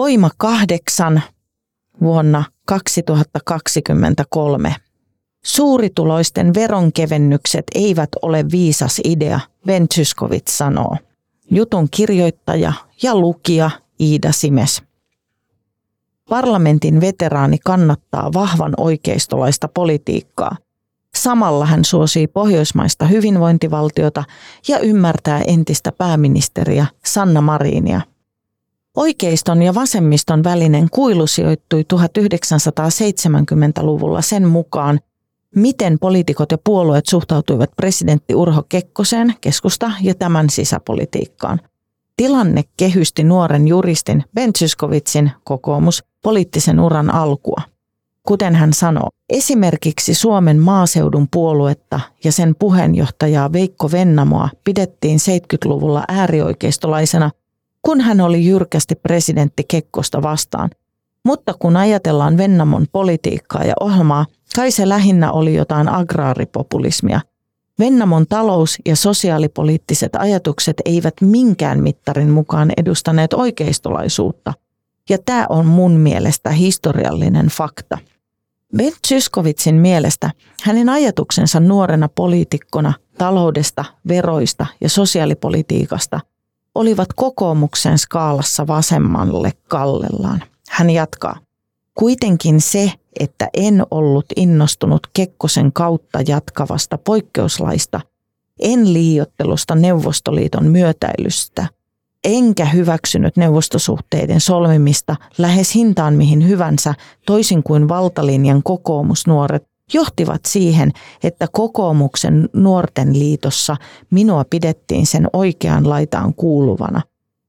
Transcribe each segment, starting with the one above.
Voima kahdeksan vuonna 2023. Suurituloisten veronkevennykset eivät ole viisas idea, Ben sanoo. Jutun kirjoittaja ja lukija Iida Simes. Parlamentin veteraani kannattaa vahvan oikeistolaista politiikkaa. Samalla hän suosii pohjoismaista hyvinvointivaltiota ja ymmärtää entistä pääministeriä Sanna Marinia. Oikeiston ja vasemmiston välinen kuilu sijoittui 1970-luvulla sen mukaan, miten poliitikot ja puolueet suhtautuivat presidentti Urho Kekkoseen, keskusta ja tämän sisäpolitiikkaan. Tilanne kehysti nuoren juristin Ben Zyskowiczin kokoomus poliittisen uran alkua. Kuten hän sanoo, esimerkiksi Suomen maaseudun puoluetta ja sen puheenjohtajaa Veikko Vennamoa pidettiin 70-luvulla äärioikeistolaisena, kun hän oli jyrkästi presidentti Kekkosta vastaan. Mutta kun ajatellaan Vennamon politiikkaa ja ohjelmaa, kai se lähinnä oli jotain agraaripopulismia. Vennamon talous- ja sosiaalipoliittiset ajatukset eivät minkään mittarin mukaan edustaneet oikeistolaisuutta. Ja tämä on mun mielestä historiallinen fakta. Ben Zyskowiczin mielestä hänen ajatuksensa nuorena poliitikkona taloudesta, veroista ja sosiaalipolitiikasta olivat kokoomuksen skaalassa vasemmalle kallellaan. Hän jatkaa. Kuitenkin se, että en ollut innostunut Kekkosen kautta jatkavasta poikkeuslaista, en liiottelusta Neuvostoliiton myötäilystä, enkä hyväksynyt neuvostosuhteiden solmimista lähes hintaan mihin hyvänsä, toisin kuin valtalinjan kokoomusnuoret, johtivat siihen, että kokoomuksen nuorten liitossa minua pidettiin sen oikean laitaan kuuluvana.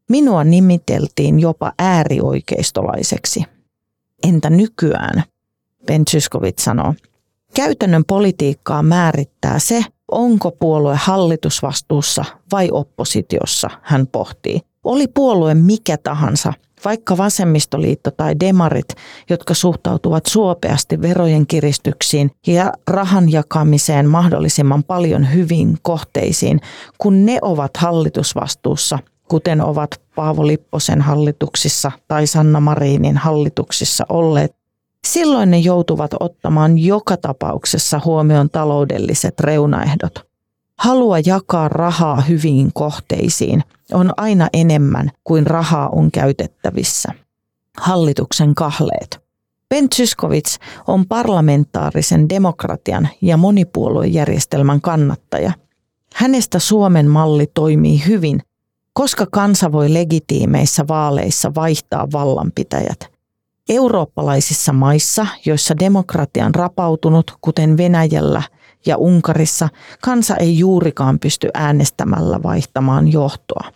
Minua nimiteltiin jopa äärioikeistolaiseksi. Entä nykyään? Ben Zyskowicz sanoo. Käytännön politiikkaa määrittää se, onko puolue hallitusvastuussa vai oppositiossa, hän pohtii. Oli puolue mikä tahansa, vaikka vasemmistoliitto tai demarit, jotka suhtautuvat suopeasti verojen kiristyksiin ja rahan jakamiseen mahdollisimman paljon hyviin kohteisiin, kun ne ovat hallitusvastuussa, kuten ovat Paavo Lipposen hallituksissa tai Sanna Marinin hallituksissa olleet, silloin ne joutuvat ottamaan joka tapauksessa huomioon taloudelliset reunaehdot. Halua jakaa rahaa hyviin kohteisiin on aina enemmän kuin rahaa on käytettävissä. Hallituksen kahleet. Ben Zyskowicz on parlamentaarisen demokratian ja monipuoluejärjestelmän kannattaja. Hänestä Suomen malli toimii hyvin, koska kansa voi legitiimeissä vaaleissa vaihtaa vallanpitäjät. Eurooppalaisissa maissa, joissa demokratia on rapautunut, kuten Venäjällä ja Unkarissa, kansa ei juurikaan pysty äänestämällä vaihtamaan johtoa.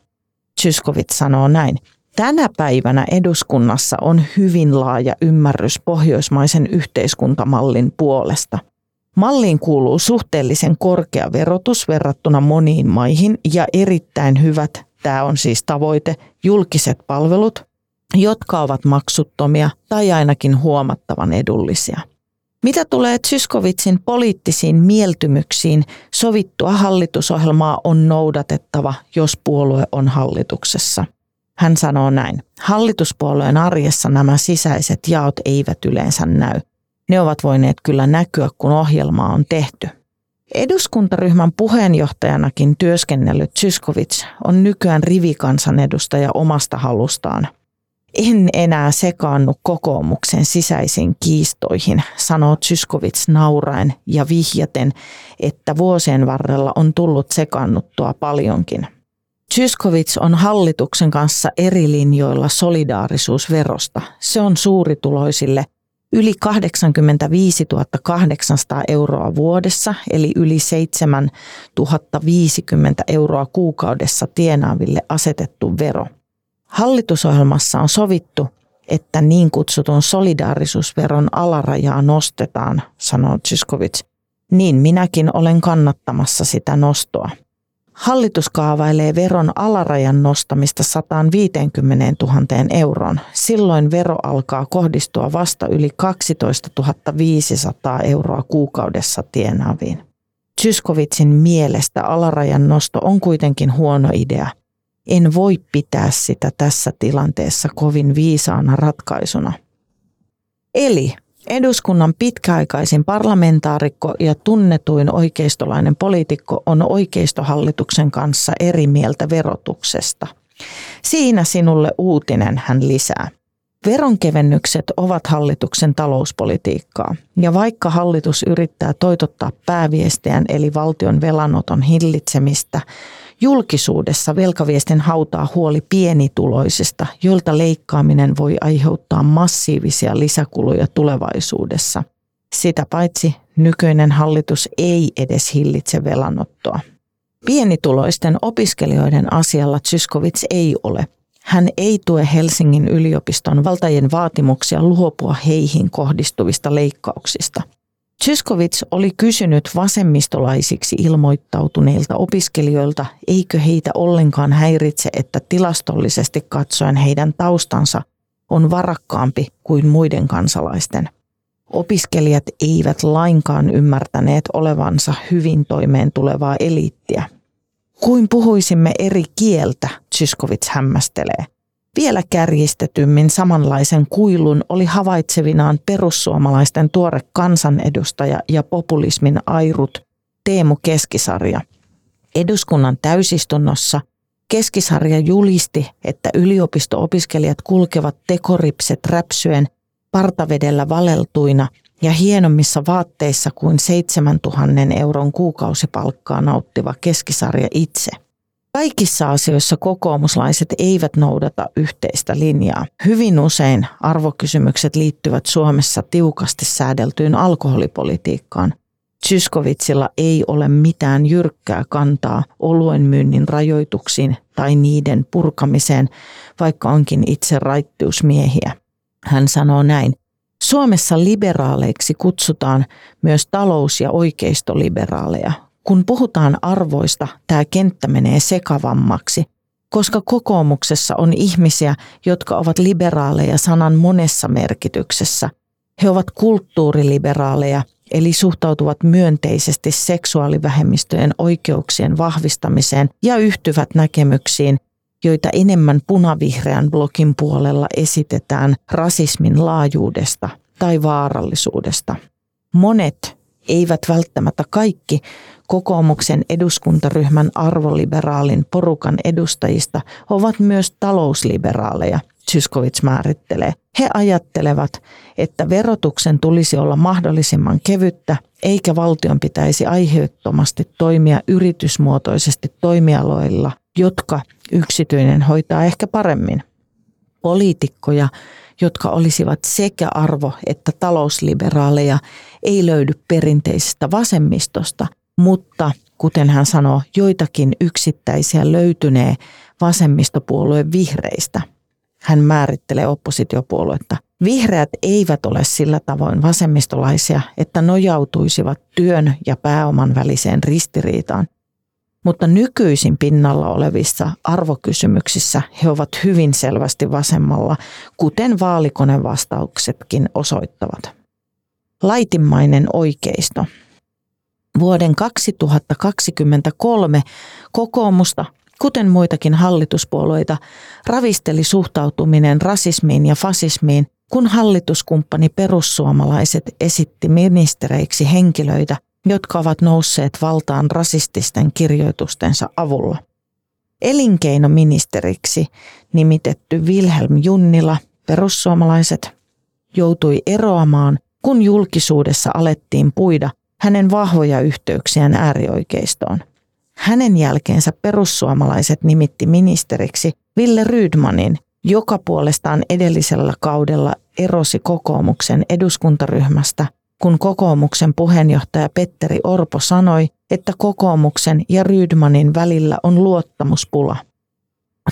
Zyskowicz sanoo näin. Tänä päivänä eduskunnassa on hyvin laaja ymmärrys pohjoismaisen yhteiskuntamallin puolesta. Malliin kuuluu suhteellisen korkea verotus verrattuna moniin maihin ja erittäin hyvät, tämä on siis tavoite, julkiset palvelut, jotka ovat maksuttomia tai ainakin huomattavan edullisia. Mitä tulee Zyskowiczin poliittisiin mieltymyksiin, sovittua hallitusohjelmaa on noudatettava, jos puolue on hallituksessa. Hän sanoo näin. Hallituspuolueen arjessa nämä sisäiset jaot eivät yleensä näy. Ne ovat voineet kyllä näkyä, kun ohjelma on tehty. Eduskuntaryhmän puheenjohtajanakin työskennellyt Zyskowicz on nykyään rivikansanedustaja omasta halustaan – en enää sekaannu kokoomuksen sisäisiin kiistoihin, sanoo Zyskowicz nauraen ja vihjaten, että vuosien varrella on tullut sekaannuttua paljonkin. Zyskowicz on hallituksen kanssa eri linjoilla solidaarisuusverosta. Se on suurituloisille yli 85 800 euroa vuodessa, eli yli 7 050 euroa kuukaudessa tienaaville asetettu vero. Hallitusohjelmassa on sovittu, että niin kutsutun solidaarisuusveron alarajaa nostetaan, sanoo Zyskovic. Niin minäkin olen kannattamassa sitä nostoa. Hallitus kaavailee veron alarajan nostamista 150 000 euroon. Silloin vero alkaa kohdistua vasta yli 12 500 euroa kuukaudessa tienaaviin. Tyskovitsin mielestä alarajan nosto on kuitenkin huono idea. En voi pitää sitä tässä tilanteessa kovin viisaana ratkaisuna. Eli Eduskunnan pitkäaikaisin parlamentaarikko ja tunnetuin oikeistolainen poliitikko on oikeistohallituksen kanssa eri mieltä verotuksesta. Siinä sinulle uutinen hän lisää. Veronkevennykset ovat hallituksen talouspolitiikkaa, ja vaikka hallitus yrittää toitottaa pääviestiään eli valtion velanoton hillitsemistä, Julkisuudessa velkaviestin hautaa huoli pienituloisista, joilta leikkaaminen voi aiheuttaa massiivisia lisäkuluja tulevaisuudessa. Sitä paitsi nykyinen hallitus ei edes hillitse velanottoa. Pienituloisten opiskelijoiden asialla Tsyskovits ei ole. Hän ei tue Helsingin yliopiston valtajien vaatimuksia luopua heihin kohdistuvista leikkauksista – Tyskovits oli kysynyt vasemmistolaisiksi ilmoittautuneilta opiskelijoilta, eikö heitä ollenkaan häiritse, että tilastollisesti katsoen heidän taustansa on varakkaampi kuin muiden kansalaisten. Opiskelijat eivät lainkaan ymmärtäneet olevansa hyvin toimeen tulevaa eliittiä. Kuin puhuisimme eri kieltä, Tyskovits hämmästelee. Vielä kärjistetymmin samanlaisen kuilun oli havaitsevinaan perussuomalaisten tuore kansanedustaja ja populismin airut Teemu Keskisarja. Eduskunnan täysistunnossa Keskisarja julisti, että yliopisto-opiskelijat kulkevat tekoripset räpsyen partavedellä valeltuina ja hienommissa vaatteissa kuin 7000 euron kuukausipalkkaa nauttiva Keskisarja itse – Kaikissa asioissa kokoomuslaiset eivät noudata yhteistä linjaa. Hyvin usein arvokysymykset liittyvät Suomessa tiukasti säädeltyyn alkoholipolitiikkaan. Tsyskovitsilla ei ole mitään jyrkkää kantaa oluen myynnin rajoituksiin tai niiden purkamiseen, vaikka onkin itse raittiusmiehiä. Hän sanoo näin. Suomessa liberaaleiksi kutsutaan myös talous- ja oikeistoliberaaleja, kun puhutaan arvoista, tämä kenttä menee sekavammaksi, koska kokoomuksessa on ihmisiä, jotka ovat liberaaleja sanan monessa merkityksessä. He ovat kulttuuriliberaaleja, eli suhtautuvat myönteisesti seksuaalivähemmistöjen oikeuksien vahvistamiseen ja yhtyvät näkemyksiin, joita enemmän punavihreän blokin puolella esitetään rasismin laajuudesta tai vaarallisuudesta. Monet, eivät välttämättä kaikki, kokoomuksen eduskuntaryhmän arvoliberaalin porukan edustajista ovat myös talousliberaaleja, Zyskowicz määrittelee. He ajattelevat, että verotuksen tulisi olla mahdollisimman kevyttä, eikä valtion pitäisi aiheuttomasti toimia yritysmuotoisesti toimialoilla, jotka yksityinen hoitaa ehkä paremmin. Poliitikkoja, jotka olisivat sekä arvo- että talousliberaaleja, ei löydy perinteisestä vasemmistosta, mutta kuten hän sanoo, joitakin yksittäisiä löytynee vasemmistopuolueen vihreistä. Hän määrittelee oppositiopuoluetta. Vihreät eivät ole sillä tavoin vasemmistolaisia, että nojautuisivat työn ja pääoman väliseen ristiriitaan. Mutta nykyisin pinnalla olevissa arvokysymyksissä he ovat hyvin selvästi vasemmalla, kuten vaalikonevastauksetkin osoittavat. Laitimmainen oikeisto – Vuoden 2023 kokoomusta, kuten muitakin hallituspuolueita, ravisteli suhtautuminen rasismiin ja fasismiin, kun hallituskumppani perussuomalaiset esitti ministereiksi henkilöitä, jotka ovat nousseet valtaan rasististen kirjoitustensa avulla. Elinkeinoministeriksi nimitetty Wilhelm Junnila, perussuomalaiset, joutui eroamaan, kun julkisuudessa alettiin puida – hänen vahvoja yhteyksiään äärioikeistoon. Hänen jälkeensä perussuomalaiset nimitti ministeriksi Ville Rydmanin, joka puolestaan edellisellä kaudella erosi kokoomuksen eduskuntaryhmästä, kun kokoomuksen puheenjohtaja Petteri Orpo sanoi, että kokoomuksen ja Rydmanin välillä on luottamuspula.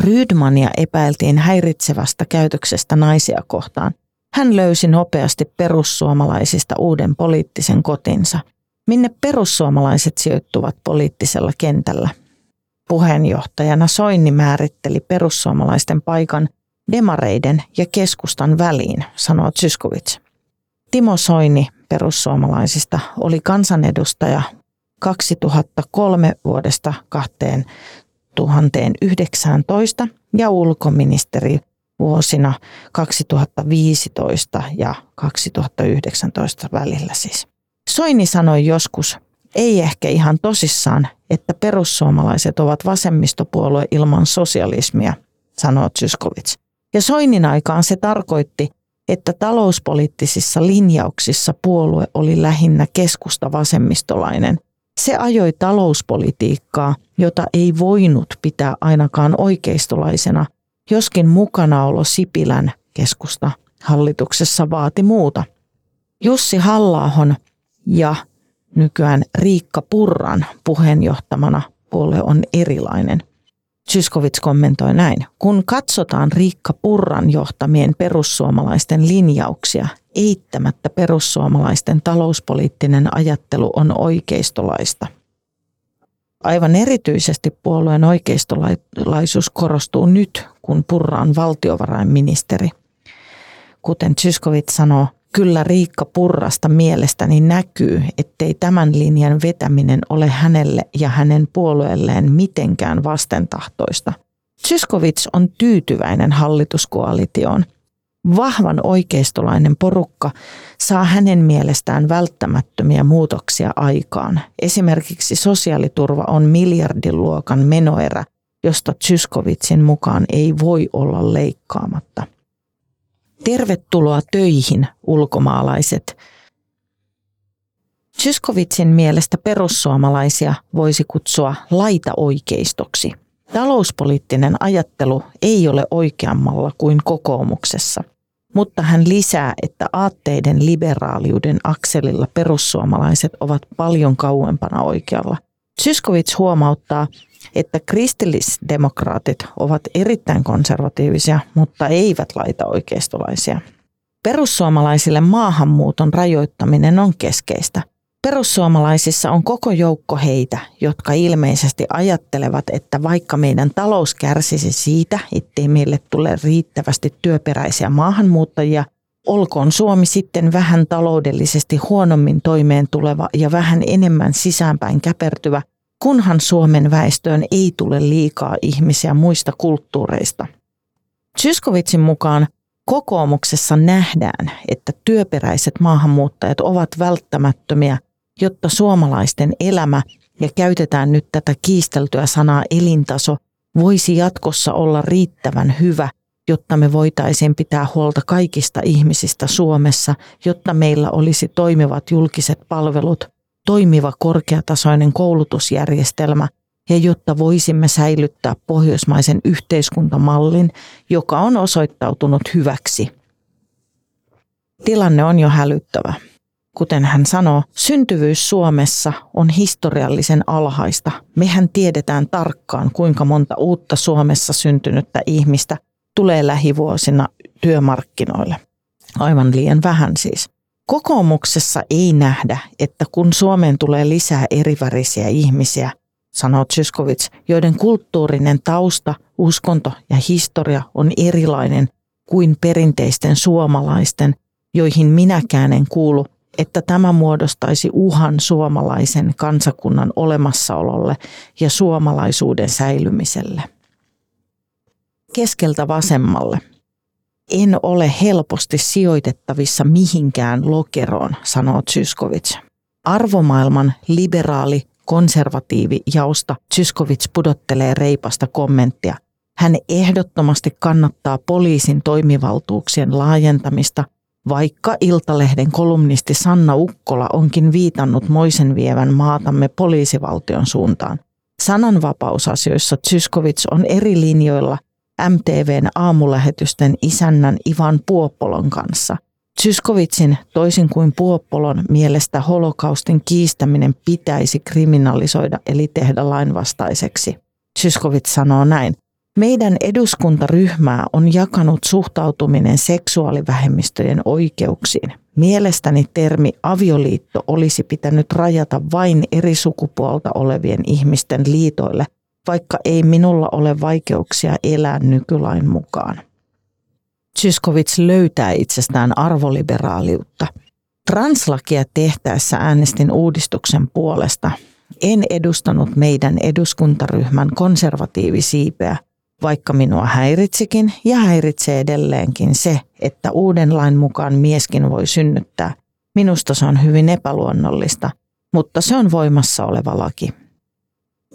Rydmania epäiltiin häiritsevästä käytöksestä naisia kohtaan. Hän löysi nopeasti perussuomalaisista uuden poliittisen kotinsa. Minne perussuomalaiset sijoittuvat poliittisella kentällä? Puheenjohtajana Soini määritteli perussuomalaisten paikan demareiden ja keskustan väliin, sanoo Zyskovic. Timo Soini perussuomalaisista oli kansanedustaja 2003 vuodesta 2019 ja ulkoministeri vuosina 2015 ja 2019 välillä siis. Soini sanoi joskus, ei ehkä ihan tosissaan, että perussuomalaiset ovat vasemmistopuolue ilman sosialismia, sanoo Zyskovic. Ja Soinin aikaan se tarkoitti, että talouspoliittisissa linjauksissa puolue oli lähinnä keskusta vasemmistolainen. Se ajoi talouspolitiikkaa, jota ei voinut pitää ainakaan oikeistolaisena, joskin mukanaolo Sipilän keskusta hallituksessa vaati muuta. Jussi Hallaahon ja nykyään Riikka Purran puheenjohtamana puolue on erilainen – Syskovits kommentoi näin. Kun katsotaan Riikka Purran johtamien perussuomalaisten linjauksia, eittämättä perussuomalaisten talouspoliittinen ajattelu on oikeistolaista. Aivan erityisesti puolueen oikeistolaisuus korostuu nyt, kun Purra on valtiovarainministeri. Kuten Syskovits sanoo, kyllä Riikka Purrasta mielestäni näkyy, ettei tämän linjan vetäminen ole hänelle ja hänen puolueelleen mitenkään vastentahtoista. Syskovits on tyytyväinen hallituskoalitioon. Vahvan oikeistolainen porukka saa hänen mielestään välttämättömiä muutoksia aikaan. Esimerkiksi sosiaaliturva on miljardin luokan menoerä, josta Syskovitsin mukaan ei voi olla leikkaamatta. Tervetuloa töihin, ulkomaalaiset. Syskovitsin mielestä perussuomalaisia voisi kutsua laitaoikeistoksi. Talouspoliittinen ajattelu ei ole oikeammalla kuin kokoomuksessa, mutta hän lisää, että aatteiden liberaaliuden akselilla perussuomalaiset ovat paljon kauempana oikealla. Syskovits huomauttaa, että kristillisdemokraatit ovat erittäin konservatiivisia, mutta eivät laita oikeistolaisia. Perussuomalaisille maahanmuuton rajoittaminen on keskeistä. Perussuomalaisissa on koko joukko heitä, jotka ilmeisesti ajattelevat, että vaikka meidän talous kärsisi siitä, ettei meille tule riittävästi työperäisiä maahanmuuttajia, olkoon Suomi sitten vähän taloudellisesti huonommin toimeen tuleva ja vähän enemmän sisäänpäin käpertyvä, kunhan Suomen väestöön ei tule liikaa ihmisiä muista kulttuureista. Syskovitsin mukaan kokoomuksessa nähdään, että työperäiset maahanmuuttajat ovat välttämättömiä, jotta suomalaisten elämä, ja käytetään nyt tätä kiisteltyä sanaa elintaso, voisi jatkossa olla riittävän hyvä, jotta me voitaisiin pitää huolta kaikista ihmisistä Suomessa, jotta meillä olisi toimivat julkiset palvelut, toimiva korkeatasoinen koulutusjärjestelmä ja jotta voisimme säilyttää pohjoismaisen yhteiskuntamallin, joka on osoittautunut hyväksi. Tilanne on jo hälyttävä. Kuten hän sanoo, syntyvyys Suomessa on historiallisen alhaista. Mehän tiedetään tarkkaan, kuinka monta uutta Suomessa syntynyttä ihmistä tulee lähivuosina työmarkkinoille. Aivan liian vähän siis. Kokoomuksessa ei nähdä, että kun Suomeen tulee lisää erivärisiä ihmisiä, sanoo Zyskovic, joiden kulttuurinen tausta, uskonto ja historia on erilainen kuin perinteisten suomalaisten, joihin minäkään en kuulu, että tämä muodostaisi uhan suomalaisen kansakunnan olemassaololle ja suomalaisuuden säilymiselle. Keskeltä vasemmalle – en ole helposti sijoitettavissa mihinkään lokeroon, sanoo Zyskovic. Arvomaailman liberaali konservatiivi jaosta Zyskovic pudottelee reipasta kommenttia. Hän ehdottomasti kannattaa poliisin toimivaltuuksien laajentamista, vaikka Iltalehden kolumnisti Sanna Ukkola onkin viitannut moisen vievän maatamme poliisivaltion suuntaan. Sananvapausasioissa Zyskovic on eri linjoilla – MTVn aamulähetysten isännän Ivan Puopolon kanssa. Syskovitsin toisin kuin Puoppolon mielestä holokaustin kiistäminen pitäisi kriminalisoida eli tehdä lainvastaiseksi. Syskovits sanoo näin. Meidän eduskuntaryhmää on jakanut suhtautuminen seksuaalivähemmistöjen oikeuksiin. Mielestäni termi avioliitto olisi pitänyt rajata vain eri sukupuolta olevien ihmisten liitoille, vaikka ei minulla ole vaikeuksia elää nykylain mukaan. Syskovits löytää itsestään arvoliberaaliutta. Translakia tehtäessä äänestin uudistuksen puolesta. En edustanut meidän eduskuntaryhmän konservatiivisiipeä – vaikka minua häiritsikin ja häiritsee edelleenkin se, että uuden lain mukaan mieskin voi synnyttää. Minusta se on hyvin epäluonnollista, mutta se on voimassa oleva laki.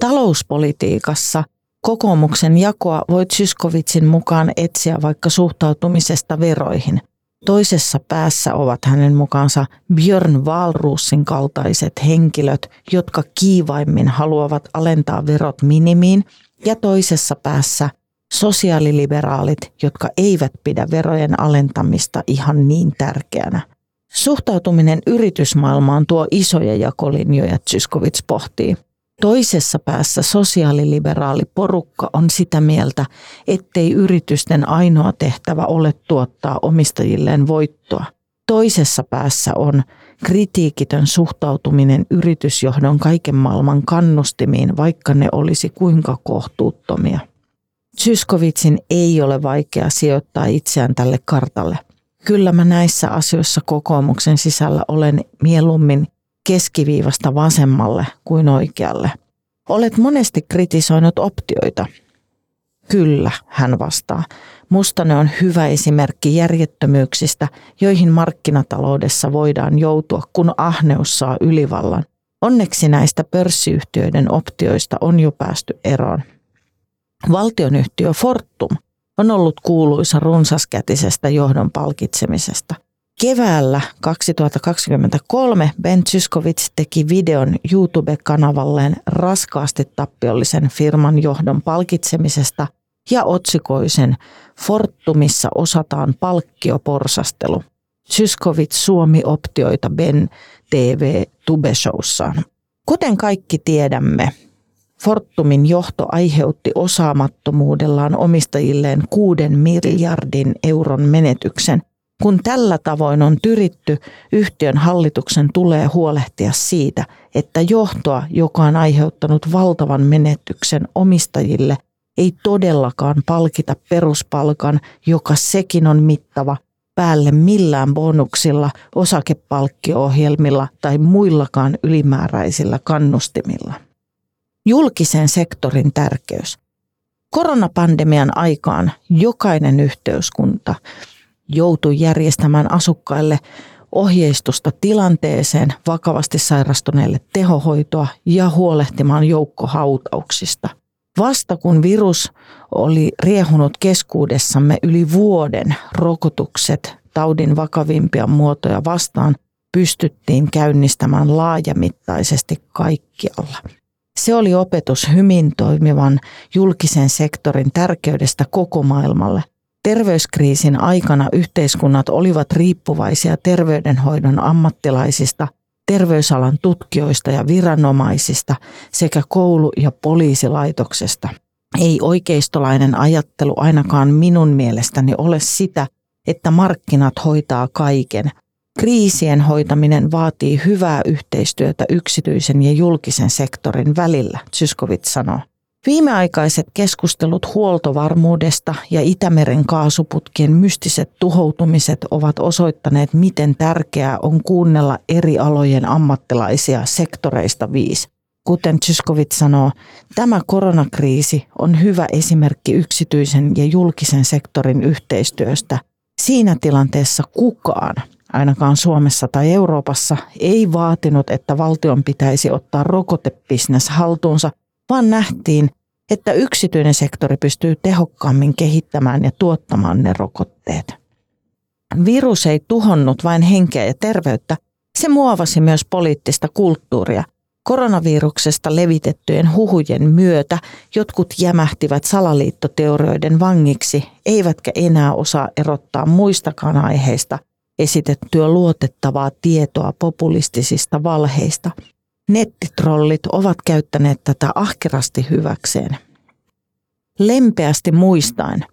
Talouspolitiikassa kokoomuksen jakoa voi Syskovitsin mukaan etsiä vaikka suhtautumisesta veroihin. Toisessa päässä ovat hänen mukaansa Björn Walrusin kaltaiset henkilöt, jotka kiivaimmin haluavat alentaa verot minimiin, ja toisessa päässä sosiaaliliberaalit, jotka eivät pidä verojen alentamista ihan niin tärkeänä. Suhtautuminen yritysmaailmaan tuo isoja jakolinjoja, Zyskovits pohtii. Toisessa päässä sosiaaliliberaali porukka on sitä mieltä, ettei yritysten ainoa tehtävä ole tuottaa omistajilleen voittoa. Toisessa päässä on kritiikitön suhtautuminen yritysjohdon kaiken maailman kannustimiin, vaikka ne olisi kuinka kohtuuttomia. Syskovitsin ei ole vaikea sijoittaa itseään tälle kartalle. Kyllä mä näissä asioissa kokoomuksen sisällä olen mieluummin keskiviivasta vasemmalle kuin oikealle. Olet monesti kritisoinut optioita. Kyllä, hän vastaa. Musta ne on hyvä esimerkki järjettömyyksistä, joihin markkinataloudessa voidaan joutua, kun ahneus saa ylivallan. Onneksi näistä pörssiyhtiöiden optioista on jo päästy eroon. Valtionyhtiö Fortum on ollut kuuluisa runsaskätisestä johdon palkitsemisesta. Keväällä 2023 Ben Zyskovits teki videon YouTube-kanavalleen raskaasti tappiollisen firman johdon palkitsemisesta ja otsikoisen Fortumissa osataan palkkioporsastelu. Zyskovits suomi optioita Ben TV Tube-showssaan. Kuten kaikki tiedämme, Fortumin johto aiheutti osaamattomuudellaan omistajilleen kuuden miljardin euron menetyksen. Kun tällä tavoin on tyritty, yhtiön hallituksen tulee huolehtia siitä, että johtoa, joka on aiheuttanut valtavan menetyksen omistajille, ei todellakaan palkita peruspalkan, joka sekin on mittava, päälle millään bonuksilla, osakepalkkio-ohjelmilla tai muillakaan ylimääräisillä kannustimilla. Julkisen sektorin tärkeys. Koronapandemian aikaan jokainen yhteyskunta joutui järjestämään asukkaille ohjeistusta tilanteeseen, vakavasti sairastuneille tehohoitoa ja huolehtimaan joukkohautauksista. Vasta kun virus oli riehunut keskuudessamme yli vuoden, rokotukset taudin vakavimpia muotoja vastaan pystyttiin käynnistämään laajamittaisesti kaikkialla. Se oli opetus hyvin toimivan julkisen sektorin tärkeydestä koko maailmalle. Terveyskriisin aikana yhteiskunnat olivat riippuvaisia terveydenhoidon ammattilaisista, terveysalan tutkijoista ja viranomaisista sekä koulu- ja poliisilaitoksesta. Ei oikeistolainen ajattelu ainakaan minun mielestäni ole sitä, että markkinat hoitaa kaiken, Kriisien hoitaminen vaatii hyvää yhteistyötä yksityisen ja julkisen sektorin välillä, Syskovit sanoo. Viimeaikaiset keskustelut huoltovarmuudesta ja Itämeren kaasuputkien mystiset tuhoutumiset ovat osoittaneet, miten tärkeää on kuunnella eri alojen ammattilaisia sektoreista viisi. Kuten Tyskovit sanoo, tämä koronakriisi on hyvä esimerkki yksityisen ja julkisen sektorin yhteistyöstä. Siinä tilanteessa kukaan ainakaan Suomessa tai Euroopassa, ei vaatinut, että valtion pitäisi ottaa rokotebisnes haltuunsa, vaan nähtiin, että yksityinen sektori pystyy tehokkaammin kehittämään ja tuottamaan ne rokotteet. Virus ei tuhonnut vain henkeä ja terveyttä, se muovasi myös poliittista kulttuuria. Koronaviruksesta levitettyjen huhujen myötä jotkut jämähtivät salaliittoteorioiden vangiksi, eivätkä enää osaa erottaa muistakaan aiheista esitettyä luotettavaa tietoa populistisista valheista. Nettitrollit ovat käyttäneet tätä ahkerasti hyväkseen. Lempeästi muistaen,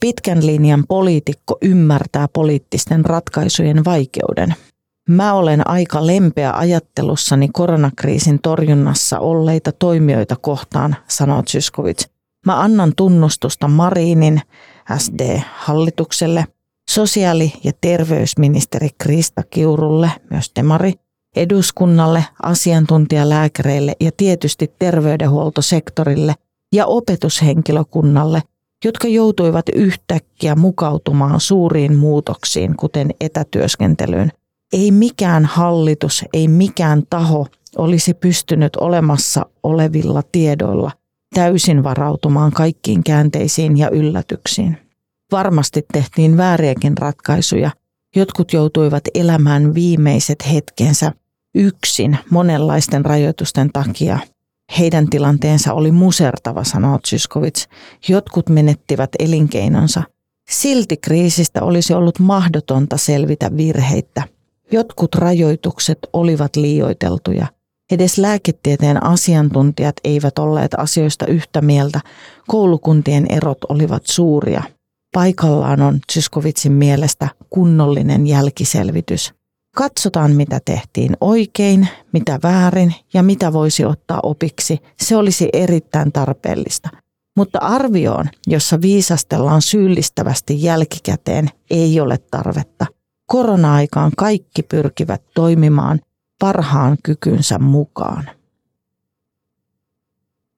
pitkän linjan poliitikko ymmärtää poliittisten ratkaisujen vaikeuden – Mä olen aika lempeä ajattelussani koronakriisin torjunnassa olleita toimijoita kohtaan, sanoo Zyskovic. Mä annan tunnustusta Marinin SD-hallitukselle, sosiaali- ja terveysministeri Krista Kiurulle, myös Demari, eduskunnalle, asiantuntijalääkäreille ja tietysti terveydenhuoltosektorille ja opetushenkilökunnalle, jotka joutuivat yhtäkkiä mukautumaan suuriin muutoksiin, kuten etätyöskentelyyn ei mikään hallitus, ei mikään taho olisi pystynyt olemassa olevilla tiedoilla täysin varautumaan kaikkiin käänteisiin ja yllätyksiin. Varmasti tehtiin vääriäkin ratkaisuja. Jotkut joutuivat elämään viimeiset hetkensä yksin monenlaisten rajoitusten takia. Heidän tilanteensa oli musertava, sanoo Zyskovic. Jotkut menettivät elinkeinonsa. Silti kriisistä olisi ollut mahdotonta selvitä virheitä – Jotkut rajoitukset olivat liioiteltuja. Edes lääketieteen asiantuntijat eivät olleet asioista yhtä mieltä. Koulukuntien erot olivat suuria. Paikallaan on Syskovitsin mielestä kunnollinen jälkiselvitys. Katsotaan, mitä tehtiin oikein, mitä väärin ja mitä voisi ottaa opiksi. Se olisi erittäin tarpeellista. Mutta arvioon, jossa viisastellaan syyllistävästi jälkikäteen, ei ole tarvetta – korona-aikaan kaikki pyrkivät toimimaan parhaan kykynsä mukaan.